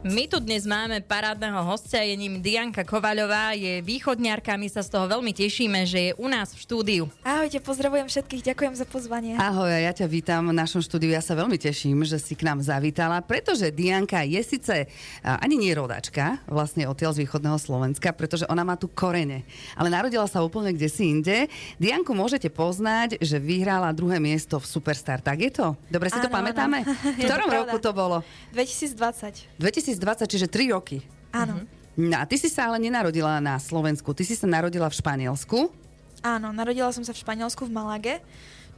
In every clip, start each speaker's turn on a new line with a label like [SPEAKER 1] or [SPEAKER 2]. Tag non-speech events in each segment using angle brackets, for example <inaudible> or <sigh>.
[SPEAKER 1] My tu dnes máme parádneho hostia, je ním Dianka Kovaľová, je východňarka, my sa z toho veľmi tešíme, že je u nás v štúdiu.
[SPEAKER 2] Ahojte, pozdravujem všetkých, ďakujem za pozvanie.
[SPEAKER 3] Ahoj, ja ťa vítam v našom štúdiu, ja sa veľmi teším, že si k nám zavítala, pretože Dianka je síce ani nie rodačka, vlastne odtiaľ z východného Slovenska, pretože ona má tu korene, ale narodila sa úplne kde si inde. Dianku môžete poznať, že vyhrala druhé miesto v Superstar, tak je to? Dobre si
[SPEAKER 2] Áno, <laughs>
[SPEAKER 3] to pamätáme?
[SPEAKER 2] áno.
[SPEAKER 3] V ktorom
[SPEAKER 2] to
[SPEAKER 3] roku to bolo?
[SPEAKER 2] 2020.
[SPEAKER 3] 2020, čiže 3 roky.
[SPEAKER 2] Áno.
[SPEAKER 3] No a ty si sa ale nenarodila na Slovensku, ty si sa narodila v Španielsku.
[SPEAKER 2] Áno, narodila som sa v Španielsku v Malage,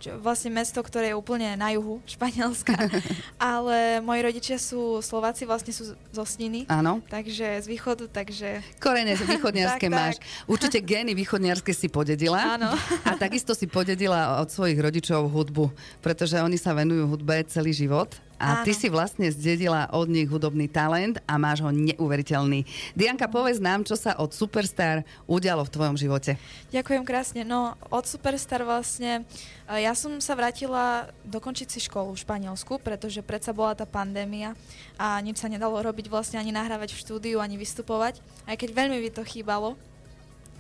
[SPEAKER 2] čo vlastne mesto, ktoré je úplne na juhu Španielska. <laughs> Ale moji rodičia sú Slováci, vlastne sú zo Sniny.
[SPEAKER 3] Áno.
[SPEAKER 2] Takže z východu, takže...
[SPEAKER 3] Korene <laughs> východniarské
[SPEAKER 2] Tak,
[SPEAKER 3] máš.
[SPEAKER 2] tak.
[SPEAKER 3] Určite gény východniarské si podedila.
[SPEAKER 2] Áno.
[SPEAKER 3] A takisto si podedila od svojich rodičov hudbu, pretože oni sa venujú hudbe celý život. A ty
[SPEAKER 2] Áno.
[SPEAKER 3] si vlastne zdedila od nich hudobný talent a máš ho neuveriteľný. Dianka, povedz nám, čo sa od Superstar udialo v tvojom živote.
[SPEAKER 2] Ďakujem krásne. No, od Superstar vlastne, e, ja som sa vrátila dokončiť si školu v Španielsku, pretože predsa bola tá pandémia a nič sa nedalo robiť vlastne ani nahrávať v štúdiu, ani vystupovať, aj keď veľmi by to chýbalo.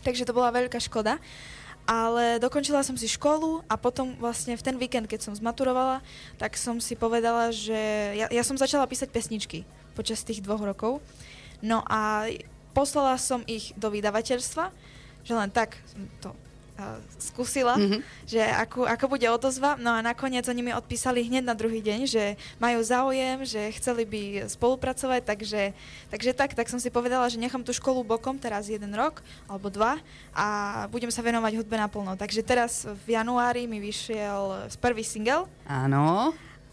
[SPEAKER 2] Takže to bola veľká škoda. Ale dokončila som si školu a potom vlastne v ten víkend, keď som zmaturovala, tak som si povedala, že ja, ja som začala písať pesničky počas tých dvoch rokov. No a poslala som ich do vydavateľstva, že len tak to uh, skúsila,
[SPEAKER 3] Mhm.
[SPEAKER 2] mm-hmm. že ako, ako bude odozva. No a nakoniec oni mi odpísali hneď na druhý deň, že majú záujem, že chceli by spolupracovať, takže, takže tak, tak som si povedala, že nechám tú školu bokom teraz jeden rok alebo dva a budem sa venovať hudbe naplno. Takže teraz v januári mi vyšiel prvý single,
[SPEAKER 3] Áno.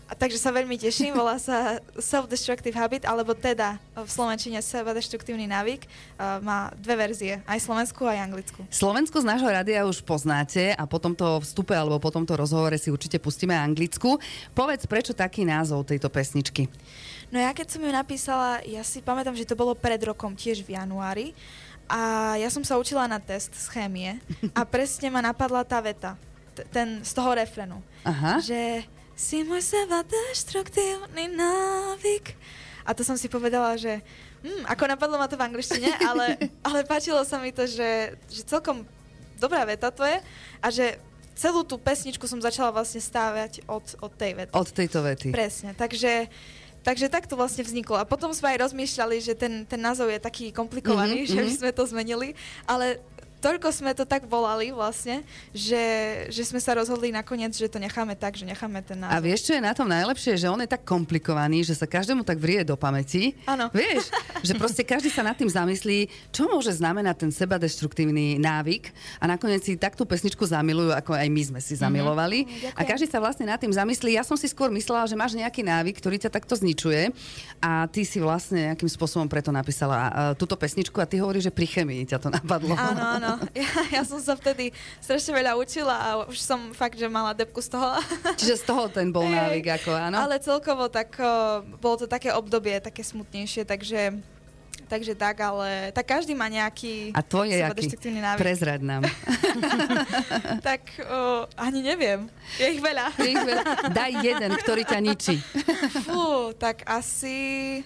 [SPEAKER 2] A takže sa veľmi teším, volá sa Self-Destructive Habit, alebo teda v slovenčine Seba-destruktívny návyk. Má dve verzie, aj slovenskú, aj anglickú.
[SPEAKER 3] Slovensko z nášho rádia už poznáte a po tomto vstupe alebo po tomto rozhovore si určite pustíme anglicku. Povedz, prečo taký názov tejto pesničky?
[SPEAKER 2] No ja keď som ju napísala, ja si pamätám, že to bolo pred rokom, tiež v januári. A ja som sa učila na test z chémie a presne ma napadla tá veta, ten z toho refrenu.
[SPEAKER 3] Aha.
[SPEAKER 2] Že si môj seba deštruktívny návyk. A to som si povedala, že hm, ako napadlo ma to v angličtine, <laughs> ale, ale páčilo sa mi to, že, že celkom dobrá veta to je a že celú tú pesničku som začala vlastne stávať od, od tej vety.
[SPEAKER 3] Od tejto vety.
[SPEAKER 2] Presne, takže, takže tak to vlastne vzniklo. A potom sme aj rozmýšľali, že ten, ten názov je taký komplikovaný,
[SPEAKER 3] Mhm,
[SPEAKER 2] mm-hmm, že by
[SPEAKER 3] mhm.
[SPEAKER 2] sme to zmenili, ale toľko sme to tak volali vlastne, že, že sme sa rozhodli nakoniec, že to necháme tak, že necháme ten názov.
[SPEAKER 3] A vieš, čo je na tom najlepšie? Že on je tak komplikovaný, že sa každému tak vrie do pamäti.
[SPEAKER 2] Áno. <laughs>
[SPEAKER 3] Vieš, že proste každý sa nad tým zamyslí, čo môže znamenať ten sebadestruktívny návyk a nakoniec si tak tú pesničku zamilujú, ako aj my sme si zamilovali.
[SPEAKER 2] Ďakujem.
[SPEAKER 3] A každý sa vlastne nad tým zamyslí. Ja som si skôr myslela, že máš nejaký návyk, ktorý ťa takto zničuje a ty si vlastne nejakým spôsobom preto napísala uh, túto pesničku a ty hovoríš, že pri chemii ťa to napadlo.
[SPEAKER 2] Áno, áno. <laughs> Ja, ja som sa vtedy strašne veľa učila a už som fakt, že mala depku z toho. <laughs>
[SPEAKER 3] Čiže z toho ten bol návyk, ako áno?
[SPEAKER 2] Ale celkovo tak, o, bolo to také obdobie, také smutnejšie, takže, takže tak, ale tak každý má nejaký
[SPEAKER 3] A tvoj je aký? Prezrad nám. <laughs>
[SPEAKER 2] tak o, ani neviem. Je ich veľa.
[SPEAKER 3] Je ich veľa. Daj jeden, ktorý ťa ničí.
[SPEAKER 2] Fú, tak asi...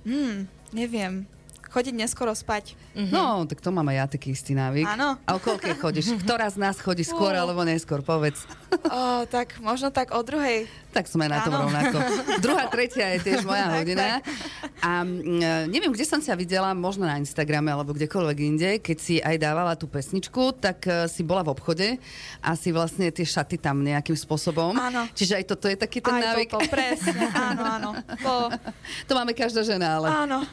[SPEAKER 2] Hmm, neviem. Chodiť neskoro spať.
[SPEAKER 3] No, tak to mám aj ja taký istý návyk.
[SPEAKER 2] Áno.
[SPEAKER 3] A o koľkej chodíš? Ktorá z nás chodí skôr alebo neskôr? Povedz.
[SPEAKER 2] O, tak možno tak o druhej.
[SPEAKER 3] Tak sme na tom rovnako. Druhá, tretia je tiež moja <laughs> hodina. A mm, neviem, kde som sa videla, možno na Instagrame alebo kdekoľvek inde, keď si aj dávala tú pesničku, tak eh, si bola v obchode a si vlastne tie šaty tam nejakým spôsobom.
[SPEAKER 2] Áno.
[SPEAKER 3] Čiže aj toto je taký ten
[SPEAKER 2] Aj
[SPEAKER 3] návyk.
[SPEAKER 2] toto, presne. Áno, áno. To, <laughs>
[SPEAKER 3] To máme každá žena, ale
[SPEAKER 2] áno,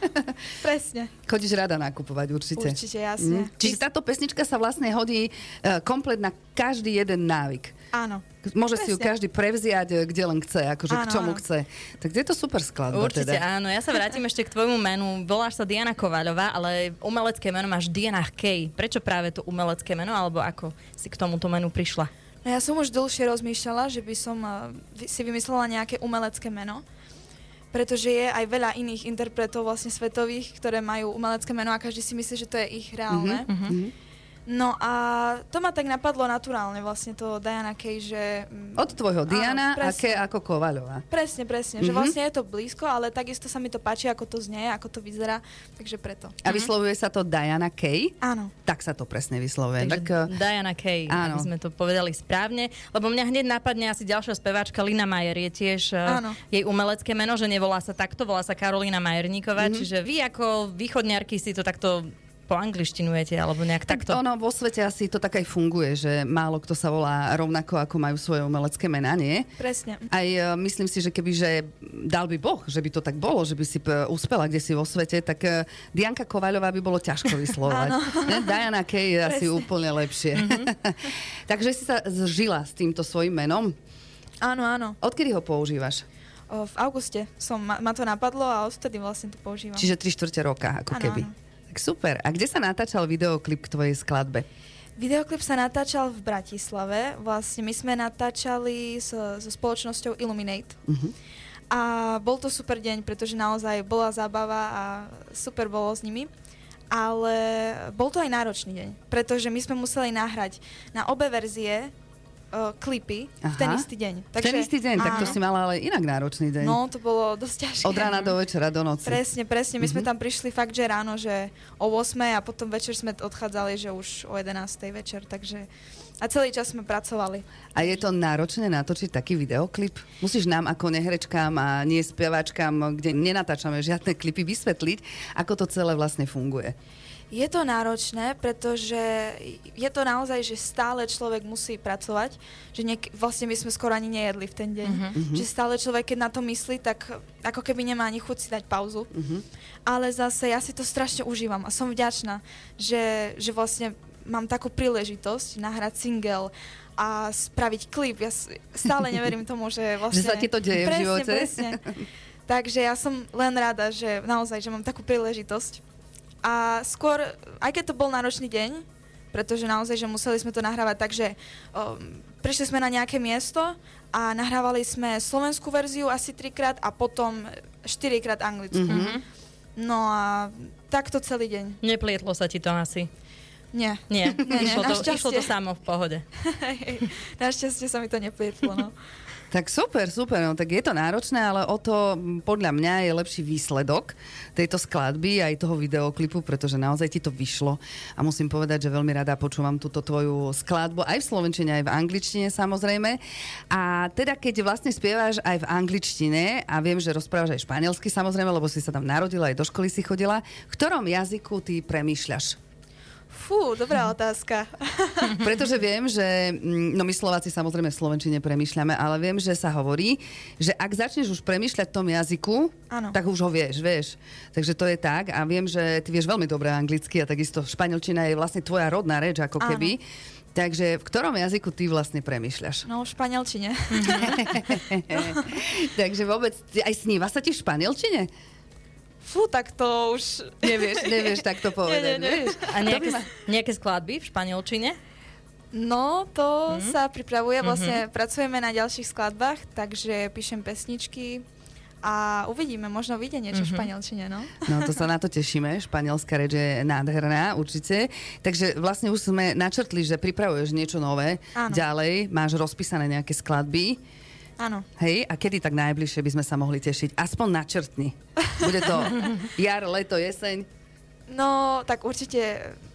[SPEAKER 2] presne.
[SPEAKER 3] chodíš rada nakupovať určite.
[SPEAKER 2] Určite, jasne.
[SPEAKER 3] Mm. Čiže táto pesnička sa vlastne hodí uh, komplet na každý jeden návyk.
[SPEAKER 2] Áno.
[SPEAKER 3] Môže si ju
[SPEAKER 2] Presne.
[SPEAKER 3] každý prevziať, e, kde len chce, akože k
[SPEAKER 2] Áno,
[SPEAKER 3] čomu
[SPEAKER 2] áno.
[SPEAKER 3] chce. Tak je to super skladba
[SPEAKER 1] Určite
[SPEAKER 3] teda.
[SPEAKER 1] áno, ja sa vrátim ešte k tvojmu menu. Voláš sa Diana Kovaľová, ale umelecké meno máš Diana Kej. Prečo práve to umelecké meno, alebo ako si k tomuto menu prišla?
[SPEAKER 2] No ja som už dlhšie rozmýšľala, že by som vy- si vymyslela nejaké umelecké meno, pretože je aj veľa iných interpretov vlastne svetových, ktoré majú umelecké meno a každý si myslí, že to je ich reálne.
[SPEAKER 3] Mhm.
[SPEAKER 2] No a to ma tak napadlo naturálne vlastne to Diana Kay, že... mm,
[SPEAKER 3] Od tvojho Diana a
[SPEAKER 2] presne.
[SPEAKER 3] Ke ako Kovaľová.
[SPEAKER 2] Presne, presne,
[SPEAKER 3] Mhm.
[SPEAKER 2] že vlastne je to blízko, ale takisto sa mi to páči, ako to znie, ako to vyzerá, takže preto.
[SPEAKER 3] A vyslovuje sa to Diana Kay?
[SPEAKER 2] Áno.
[SPEAKER 3] Tak sa to presne vyslovuje.
[SPEAKER 1] Takže
[SPEAKER 3] Tak, eh,
[SPEAKER 1] Diana Kay,
[SPEAKER 3] áno.
[SPEAKER 1] aby sme to povedali správne. Lebo mňa hneď napadne asi ďalšia speváčka, Lina Majer je tiež uh,
[SPEAKER 2] Áno.
[SPEAKER 1] jej umelecké meno, že nevolá sa takto, volá sa Karolína Majerníková.
[SPEAKER 3] Mhm.
[SPEAKER 1] Čiže vy ako východňarky si to takto poanglištinujete, alebo nejak
[SPEAKER 3] tak
[SPEAKER 1] takto.
[SPEAKER 3] ono vo svete asi to tak aj funguje, že málo kto sa volá rovnako, ako majú svoje umelecké mená, nie?
[SPEAKER 2] Presne.
[SPEAKER 3] Aj e, myslím si, že keby, že dal by Boh, že by to tak bolo, že by si p- uspela kde si vo svete, tak e, Dianka Kovaľová by bolo ťažko vyslovať. <laughs> Ne? Diana Kay je asi úplne lepšie. <laughs> Takže si sa zžila s týmto svojim menom.
[SPEAKER 2] Áno, áno.
[SPEAKER 3] Odkedy ho používaš?
[SPEAKER 2] O, v auguste som, ma, ma to napadlo a odtedy vlastne to používam.
[SPEAKER 3] Čiže 3 štvrte roka, ako
[SPEAKER 2] Áno,
[SPEAKER 3] keby.
[SPEAKER 2] áno.
[SPEAKER 3] Super. A kde sa natáčal videoklip k tvojej skladbe?
[SPEAKER 2] Videoklip sa natáčal v Bratislave. Vlastne my sme natáčali so, so spoločnosťou Illuminate.
[SPEAKER 3] Mhm.
[SPEAKER 2] A bol to super deň, pretože naozaj bola zábava a super bolo s nimi. Ale bol to aj náročný deň, pretože my sme museli nahrať na obe verzie uh, klipy v ten
[SPEAKER 3] Aha.
[SPEAKER 2] istý deň.
[SPEAKER 3] Takže, ten istý deň, tak to
[SPEAKER 2] áno.
[SPEAKER 3] si mala ale inak náročný deň.
[SPEAKER 2] No, to bolo dosť ťažké.
[SPEAKER 3] Od rána do večera, do noci.
[SPEAKER 2] Presne, presne. My sme
[SPEAKER 3] Mhm.
[SPEAKER 2] tam prišli fakt, že ráno, že o 8 a potom večer sme odchádzali, že už o 11 večer, takže a celý čas sme pracovali.
[SPEAKER 3] A je to náročné natočiť taký videoklip? Musíš nám ako neherečkám a nie spievačkám, kde nenatáčame žiadne klipy, vysvetliť, ako to celé vlastne funguje.
[SPEAKER 2] Je to náročné, pretože je to naozaj, že stále človek musí pracovať, že niek- vlastne my sme skoro ani nejedli v ten deň,
[SPEAKER 1] Mhm.
[SPEAKER 2] že stále človek, keď na to myslí, tak ako keby nemá ani chuť si dať pauzu.
[SPEAKER 3] Mhm.
[SPEAKER 2] Ale zase ja si to strašne užívam a som vďačná, že, že vlastne mám takú príležitosť nahrať single a spraviť klip. Ja stále neverím tomu, že <laughs> vlastne...
[SPEAKER 3] Že sa ti to deje v
[SPEAKER 2] presne,
[SPEAKER 3] živote?
[SPEAKER 2] Presne. <laughs> Takže ja som len rada, že naozaj, že mám takú príležitosť. A skôr, aj keď to bol náročný deň, pretože naozaj, že museli sme to nahrávať tak, že um, prišli sme na nejaké miesto a nahrávali sme slovenskú verziu asi trikrát a potom štyrikrát anglickú.
[SPEAKER 3] Mhm.
[SPEAKER 2] No a takto celý deň.
[SPEAKER 1] Neplietlo sa ti to asi.
[SPEAKER 2] Nie.
[SPEAKER 1] Nie,
[SPEAKER 2] Nie, nie,
[SPEAKER 1] išlo, to, išlo to samo v pohode. <laughs>
[SPEAKER 2] Našťastie sa mi to neplietlo, no. <laughs>
[SPEAKER 3] Tak super, super, no tak je to náročné, ale o to podľa mňa je lepší výsledok tejto skladby aj toho videoklipu, pretože naozaj ti to vyšlo a musím povedať, že veľmi rada počúvam túto tvoju skladbu aj v slovenčine, aj v angličtine samozrejme. A teda keď vlastne spievaš aj v angličtine a viem, že rozprávaš aj španielsky samozrejme, lebo si sa tam narodila, aj do školy si chodila, v ktorom jazyku ty premýšľaš?
[SPEAKER 2] Fú, dobrá otázka. <laughs>
[SPEAKER 3] Pretože viem, že, mm, no my Slováci samozrejme v Slovenčine premýšľame, ale viem, že sa hovorí, že ak začneš už premýšľať v tom jazyku,
[SPEAKER 2] Áno.
[SPEAKER 3] tak už ho vieš, vieš. Takže to je tak a viem, že ty vieš veľmi dobre anglicky a takisto španielčina je vlastne tvoja rodná reč ako
[SPEAKER 2] Áno.
[SPEAKER 3] keby. Takže v ktorom jazyku ty vlastne premýšľaš?
[SPEAKER 2] No, v španielčine. <laughs> <laughs>
[SPEAKER 3] Takže vôbec, aj sníva sa ti v španielčine?
[SPEAKER 2] Fú, tak to už...
[SPEAKER 3] Nevieš, nevieš takto povedať, <laughs>
[SPEAKER 2] Nie, nie, nie.
[SPEAKER 3] vieš?
[SPEAKER 1] A nejaké, nejaké skladby v španielčine?
[SPEAKER 2] No, to
[SPEAKER 1] Mhm.
[SPEAKER 2] sa pripravuje, vlastne pracujeme na ďalších skladbách, takže píšem pesničky a uvidíme, možno vyjde niečo v španielčine, no.
[SPEAKER 3] No to sa na to tešíme, španielská reč je nádherná, určite. Takže vlastne už sme načrtli, že pripravuješ niečo nové,
[SPEAKER 2] Áno.
[SPEAKER 3] ďalej máš rozpísané nejaké skladby,
[SPEAKER 2] Áno.
[SPEAKER 3] hej, a kedy tak najbližšie by sme sa mohli tešiť? Aspoň načrtni. Bude to <laughs> jar, leto, jeseň,
[SPEAKER 2] No, tak určite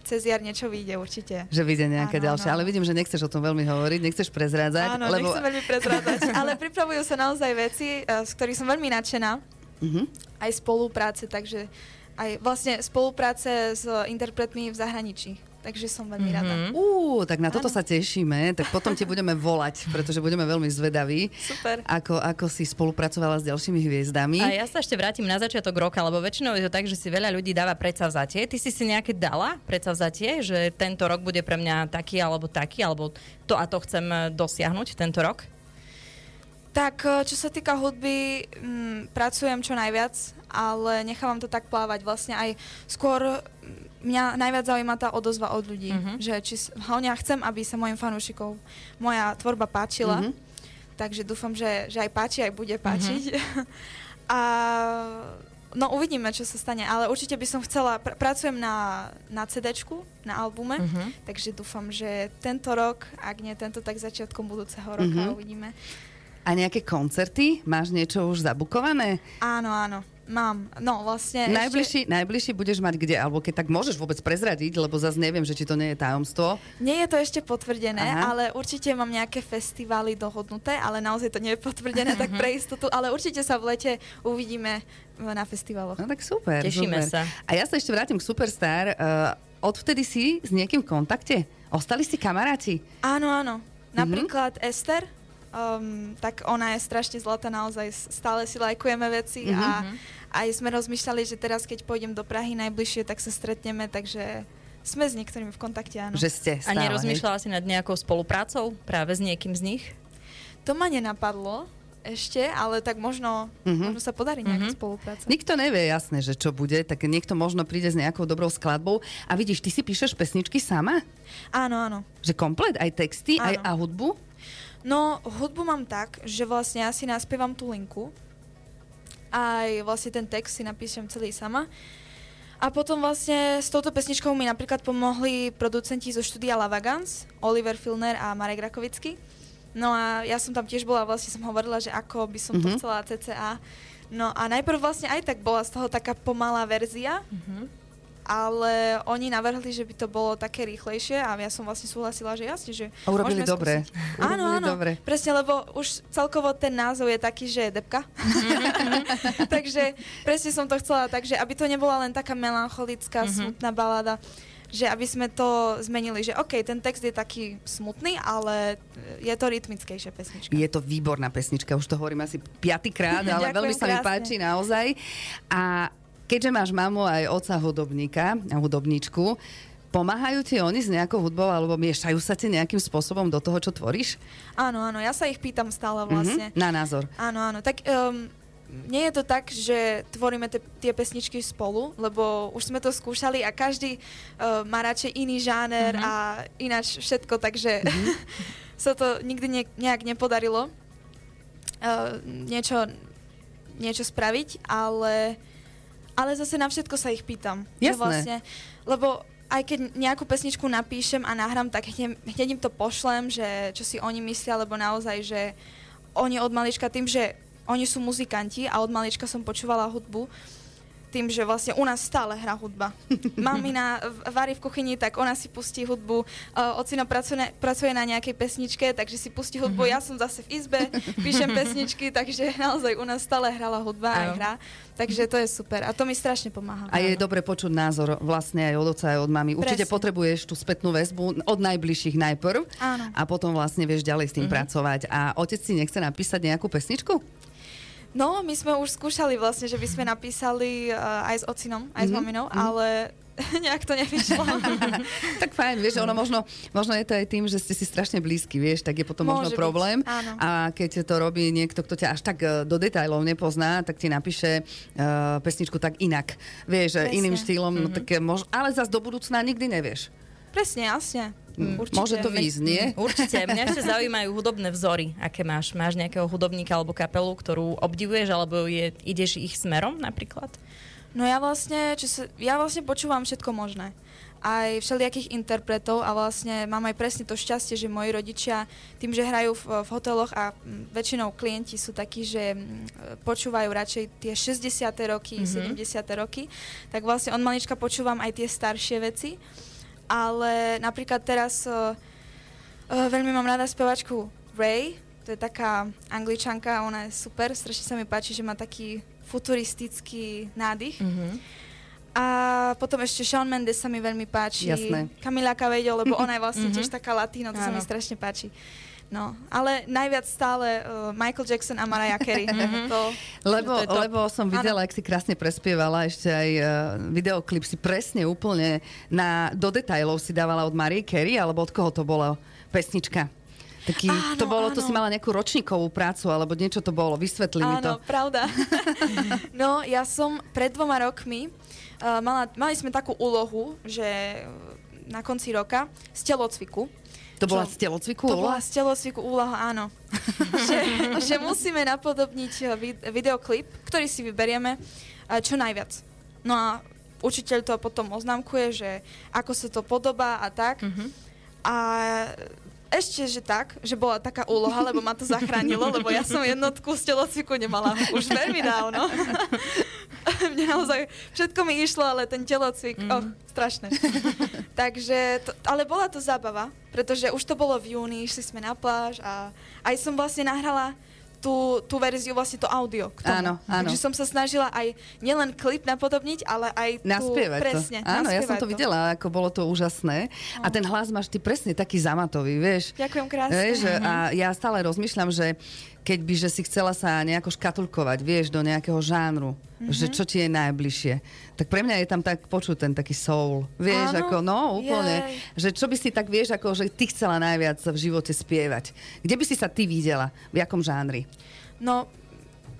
[SPEAKER 2] cez jar niečo vyjde, určite.
[SPEAKER 3] že vyjde nejaké
[SPEAKER 2] Áno,
[SPEAKER 3] ďalšie.
[SPEAKER 2] áno.
[SPEAKER 3] Ale vidím, že nechceš o tom veľmi hovoriť, nechceš prezrádzať.
[SPEAKER 2] Áno,
[SPEAKER 3] lebo...
[SPEAKER 2] nechcem veľmi prezrádať, <laughs> ale pripravujú sa naozaj veci, eh, z ktorých som veľmi nadšená.
[SPEAKER 3] Mhm.
[SPEAKER 2] Aj spolupráce, takže aj vlastne spolupráce s interpretmi v zahraničí. Takže som veľmi rada.
[SPEAKER 1] Mhm.
[SPEAKER 3] Ú, tak na toto
[SPEAKER 2] Áno.
[SPEAKER 3] sa tešíme, tak potom ti budeme volať, pretože budeme veľmi zvedaví,
[SPEAKER 2] Super.
[SPEAKER 3] ako, ako si spolupracovala s ďalšími hviezdami.
[SPEAKER 1] A ja sa ešte vrátim na začiatok roka, lebo väčšinou je to tak, že si veľa ľudí dáva predsavzatie. Ty si si nejaké dala predsavzatie, že tento rok bude pre mňa taký alebo taký, alebo to a to chcem dosiahnuť tento rok?
[SPEAKER 2] Tak, eh, čo sa týka hudby, mm, pracujem čo najviac, ale nechávam to tak plávať. Vlastne aj skôr mm, mňa najviac zaujíma tá odozva od ľudí.
[SPEAKER 1] Mhm.
[SPEAKER 2] Že či, hlavne ja chcem, aby sa mojim fanúšikom moja tvorba páčila.
[SPEAKER 3] Mhm.
[SPEAKER 2] Takže dúfam, že, že aj páči, aj bude páčiť. <laughs> A No uvidíme, čo sa stane, ale určite by som chcela, pr- pracujem na, na CD-čku, na albume,
[SPEAKER 1] Mhm.
[SPEAKER 2] takže dúfam, že tento rok, ak nie tento, tak začiatkom budúceho roka
[SPEAKER 3] Mhm.
[SPEAKER 2] uvidíme.
[SPEAKER 3] A nejaké koncerty? Máš niečo už zabukované?
[SPEAKER 2] Áno, áno, mám. No vlastne
[SPEAKER 3] Najbližší, najbližší budeš mať kde? Alebo keď tak môžeš vôbec prezradiť, lebo zase neviem, že či to nie je tajomstvo.
[SPEAKER 2] Ešte, nie je to ešte potvrdené,
[SPEAKER 3] Aha.
[SPEAKER 2] ale určite mám nejaké festivály dohodnuté, ale naozaj to nie je potvrdené,
[SPEAKER 1] Mhm.
[SPEAKER 2] tak pre istotu, ale určite sa v lete uvidíme na festivaloch.
[SPEAKER 3] No tak super.
[SPEAKER 1] Tešíme
[SPEAKER 3] super.
[SPEAKER 1] sa.
[SPEAKER 3] A ja sa ešte vrátim k Superstar. Uh, odvtedy si s niekým v kontakte? Ostali ste kamaráti?
[SPEAKER 2] Áno, áno.
[SPEAKER 3] Mhm.
[SPEAKER 2] Napríklad Ester, um, tak ona je strašne zlatá, naozaj stále si lajkujeme veci
[SPEAKER 3] Mhm.
[SPEAKER 2] a aj sme rozmýšľali, že teraz, keď pôjdem do Prahy najbližšie, tak sa stretneme, takže sme s niektorými v kontakte, áno.
[SPEAKER 3] Že ste
[SPEAKER 1] A
[SPEAKER 3] stále, hej?
[SPEAKER 1] nerozmýšľala si nad nejakou spoluprácou práve s niekým z nich?
[SPEAKER 2] To ma nenapadlo ešte, ale tak možno,
[SPEAKER 3] Mhm.
[SPEAKER 2] možno sa podarí nejaká
[SPEAKER 1] Mhm.
[SPEAKER 2] spolupráca.
[SPEAKER 3] Nikto nevie jasné, že čo bude, tak niekto možno príde s nejakou dobrou skladbou. A vidíš, ty si píšeš pesničky sama?
[SPEAKER 2] Áno, áno.
[SPEAKER 3] Že komplet? Aj texty, aj
[SPEAKER 2] Áno.
[SPEAKER 3] a hudbu?
[SPEAKER 2] No, hudbu mám tak, že vlastne ja si naspievam tú linku. Aj vlastne ten text si napíšem celý sama. A potom vlastne s touto pesničkou mi napríklad pomohli producenti zo štúdia Lavagans, Oliver Filner a Marek Rakovický. No a ja som tam tiež bola, vlastne som hovorila, že ako by som to
[SPEAKER 3] Mhm.
[SPEAKER 2] chcela CCA. No a najprv vlastne aj tak bola z toho taká pomalá verzia, ale oni navrhli, že by to bolo také rýchlejšie a ja som vlastne súhlasila, že jasne, že
[SPEAKER 3] A urobili dobre.
[SPEAKER 2] skúsiť. Áno,
[SPEAKER 3] Urobili
[SPEAKER 2] áno,
[SPEAKER 3] dobre.
[SPEAKER 2] presne, lebo už celkovo ten názov je taký, že je depka. <laughs> takže presne som to chcela, takže aby to nebola len taká melancholická,
[SPEAKER 1] Mhm.
[SPEAKER 2] smutná balada, že aby sme to zmenili, že OK, ten text je taký smutný, ale je to rytmickejšia pesnička.
[SPEAKER 3] Je to výborná pesnička, už to hovorím asi piatýkrát, <laughs> ale veľmi sa mi páči naozaj. A keďže máš mamu aj oca hudobníka a hudobníčku, pomáhajú ti oni s nejakou hudbou alebo miešajú sa ti nejakým spôsobom do toho, čo tvoríš?
[SPEAKER 2] Áno, áno, ja sa ich pýtam stále vlastne.
[SPEAKER 3] Mhm, na názor.
[SPEAKER 2] Áno, áno. Tak um, nie je to tak, že tvoríme te, tie pesničky spolu, lebo už sme to skúšali a každý uh, má radšej iný žáner
[SPEAKER 1] Mhm.
[SPEAKER 2] a ináč všetko, takže <laughs> sa to nikdy ne, nejak nepodarilo uh, niečo, niečo spraviť, ale, ale zase na všetko sa ich pýtam. Že
[SPEAKER 3] Jasné.
[SPEAKER 2] Vlastne, lebo aj keď nejakú pesničku napíšem a nahrám, tak hneď, hneď im to pošlem, že čo si oni myslia, lebo naozaj, že oni od malička tým, že oni sú muzikanti a od malička som počúvala hudbu, tým, že vlastne u nás stále hrá hudba. <laughs> Mamina varí v kuchyni, tak ona si pustí hudbu. Uh, ocino pracuje, pracuje na nejakej pesničke, takže si pustí hudbu. Ja som zase v izbe, píšem <laughs> pesničky, takže naozaj u nás stále hrala hudba aj
[SPEAKER 1] Áno.
[SPEAKER 2] hra. Takže to je super a to mi strašne pomáha.
[SPEAKER 3] A je dobre počuť názor vlastne aj od oca, aj od mamy. Určite
[SPEAKER 2] Presne.
[SPEAKER 3] potrebuješ tú spätnú väzbu od najbližších najprv
[SPEAKER 2] Áno.
[SPEAKER 3] a potom vlastne vieš ďalej s tým
[SPEAKER 1] Mhm.
[SPEAKER 3] pracovať. A otec si nechce napísať nejakú pesničku?
[SPEAKER 2] No, my sme už skúšali vlastne, že by sme napísali uh, aj s ocinom, aj s
[SPEAKER 3] Mhm,
[SPEAKER 2] maminou,
[SPEAKER 3] mhm.
[SPEAKER 2] ale <laughs> nejak to nevyšlo. <laughs>
[SPEAKER 3] tak fajn, vieš, ono možno, možno je to aj tým, že ste si strašne blízky, vieš, tak je potom možno
[SPEAKER 2] Môže byť,
[SPEAKER 3] problém.
[SPEAKER 2] áno.
[SPEAKER 3] A keď to robí niekto, kto ťa až tak e, do detajlov nepozná, tak ti napíše uh, pesničku tak inak. Vieš,
[SPEAKER 2] Presne.
[SPEAKER 3] Iným štýlom, no,
[SPEAKER 1] Mhm.
[SPEAKER 3] tak mož, ale zase do budúcna nikdy nevieš.
[SPEAKER 2] Presne, jasne.
[SPEAKER 3] Mm,
[SPEAKER 2] Určite.
[SPEAKER 3] Môže to výjsť, nie? <laughs>
[SPEAKER 1] Určite. Mňa ešte zaujímajú hudobné vzory. Aké máš? Máš nejakého hudobníka alebo kapelu, ktorú obdivuješ, alebo je, ideš ich smerom napríklad?
[SPEAKER 2] No ja vlastne, čo sa, ja vlastne počúvam všetko možné. Aj všelijakých interpretov a vlastne mám aj presne to šťastie, že moji rodičia tým, že hrajú v, v hoteloch a väčšinou klienti sú takí, že mm, počúvajú radšej tie 60. roky,
[SPEAKER 1] Mhm.
[SPEAKER 2] 70. roky, tak vlastne od malička počúvam aj tie staršie veci. Ale napríklad teraz uh, veľmi mám rada spevačku Ray, to je taká angličanka, ona je super, strašne sa mi páči, že má taký futuristický nádych.
[SPEAKER 1] Mhm.
[SPEAKER 2] A potom ešte Shawn Mendes sa mi veľmi páči.
[SPEAKER 3] Jasné.
[SPEAKER 2] Camila Cabello, lebo ona je vlastne
[SPEAKER 1] Mhm.
[SPEAKER 2] tiež taká latino, to sa mi strašne páči. No, ale najviac stále uh, Michael Jackson a Mariah Carey. <laughs>
[SPEAKER 1] Mhm.
[SPEAKER 2] to,
[SPEAKER 3] Lebo,
[SPEAKER 1] To top.
[SPEAKER 3] lebo som videla, ak si krásne prespievala, ešte aj uh, videoklip si presne úplne na, do detajlov si dávala od Marie Carey, alebo od koho to bola pesnička? Taký,
[SPEAKER 2] Áno,
[SPEAKER 3] to bolo, to
[SPEAKER 2] áno.
[SPEAKER 3] si mala nejakú ročníkovú prácu, alebo niečo to bolo, vysvetli mi to.
[SPEAKER 2] Áno, pravda. <laughs> no, ja som pred dvoma rokmi uh, mala, mali sme takú úlohu, že uh, na konci roka z telocviku
[SPEAKER 3] To bola z telocviku
[SPEAKER 2] To bola z telocviku úloha, áno. <laughs> že, že musíme napodobniť eh, vid- videoklip, ktorý si vyberieme eh, čo najviac. No a učiteľ to potom oznámkuje, že ako sa to podobá a tak.
[SPEAKER 1] Mhm.
[SPEAKER 2] A ešte, že tak, že bola taká úloha, lebo ma to zachránilo, lebo ja som jednotku z telocviku nemala už veľmi dávno. <laughs> <laughs> Mne naozaj všetko mi išlo, ale ten telocvik, mm. oh, strašné. <laughs> Takže, to, ale bola to zábava, pretože už to bolo v júni, išli sme na pláž a aj som vlastne nahrala tú, tú verziu, vlastne to audio k tomu.
[SPEAKER 3] Áno, áno.
[SPEAKER 2] Takže som sa snažila aj nielen klip napodobniť, ale aj tú,
[SPEAKER 3] Naspievať
[SPEAKER 2] presne,
[SPEAKER 3] to. Áno, ja som
[SPEAKER 2] naspievať
[SPEAKER 3] to videla, ako bolo to úžasné. A ten hlas máš ty presne taký zamatový, vieš.
[SPEAKER 2] Ďakujem krásne.
[SPEAKER 3] Vieš, a ja stále rozmýšľam, že keď by že si chcela sa nejako škatulkovať, vieš, do nejakého žánru, mm-hmm. že čo ti je najbližšie, tak pre mňa je tam tak počuť ten taký soul. Vieš,
[SPEAKER 2] Áno,
[SPEAKER 3] ako, no úplne,
[SPEAKER 2] jej.
[SPEAKER 3] že čo by si tak, vieš, ako, že ty chcela najviac v živote spievať. Kde by si sa ty videla? V jakom žánri?
[SPEAKER 2] No,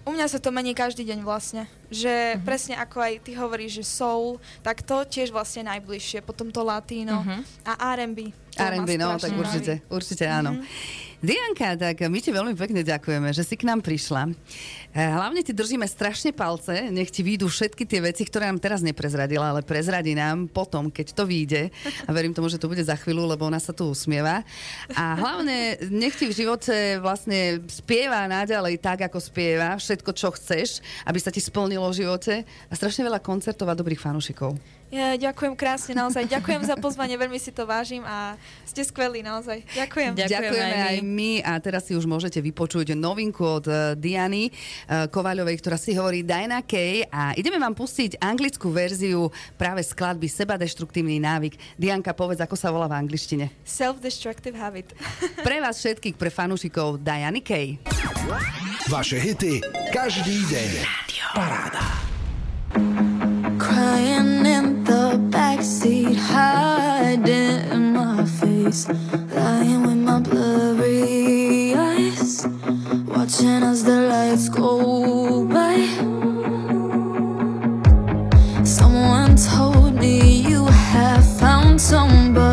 [SPEAKER 2] u mňa sa to mení každý deň vlastne. Že
[SPEAKER 1] Mhm.
[SPEAKER 2] presne ako aj ty hovoríš, že soul, tak to tiež vlastne najbližšie. Potom to latino
[SPEAKER 1] Mhm.
[SPEAKER 2] a R&B.
[SPEAKER 3] R&B, no, tak určite, určite áno. Dianka, tak my ti veľmi pekne ďakujeme, že si k nám prišla. Eh, Hlavne ti držíme strašne palce, nech ti výjdu všetky tie veci, ktoré nám teraz neprezradila, ale prezradí nám potom, keď to vyjde. A verím tomu, že to bude za chvíľu, lebo ona sa tu usmieva. A hlavne nech ti v živote vlastne spieva naďalej tak, ako spieva, všetko, čo chceš, aby sa ti splnilo v živote a strašne veľa koncertov a dobrých fanúšikov.
[SPEAKER 2] Ja, ďakujem krásne, naozaj. Ďakujem za pozvanie, veľmi si to vážim a ste skvelí, naozaj. Ďakujem.
[SPEAKER 1] Ďakujem
[SPEAKER 3] Ďakujeme
[SPEAKER 1] aj
[SPEAKER 3] aj my a teraz si už môžete vypočuť novinku od eh, Diany eh, Kovaľovej, ktorá si hovorí Diana Kay a ideme vám pustiť anglickú verziu práve skladby Sebadeštruktívny návyk. Dianka, povedz, ako sa volá v angličtine.
[SPEAKER 2] Self-destructive habit. <laughs>
[SPEAKER 3] Pre vás všetkých, pre fanúšikov Diany Kay.
[SPEAKER 4] Vaše hity každý deň. Paráda.
[SPEAKER 5] Crying in the backseat, hiding in my face, lying with my blurry eyes, watching as the lights go by. Someone told me you have found somebody